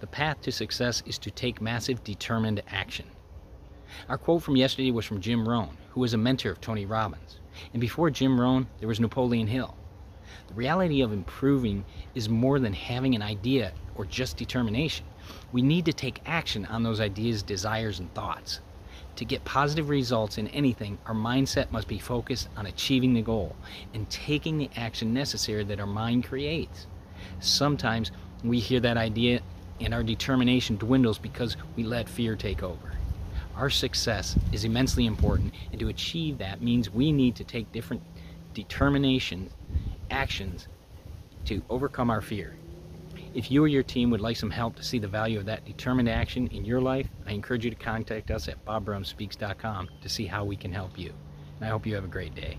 The path to success is to take massive, determined action. Our quote from yesterday was from Jim Rohn, who was a mentor of Tony Robbins. And before Jim Rohn, there was Napoleon Hill. The reality of improving is more than having an idea or just determination. We need to take action on those ideas, desires, and thoughts. To get positive results in anything, our mindset must be focused on achieving the goal and taking the action necessary that our mind creates. Sometimes we hear that idea and our determination dwindles because we let fear take over. Our success is immensely important, and to achieve that means we need to take different determination actions to overcome our fear. If you or your team would like some help to see the value of that determined action in your life, I encourage you to contact us at bobbrumspeaks.com to see how we can help you. And I hope you have a great day.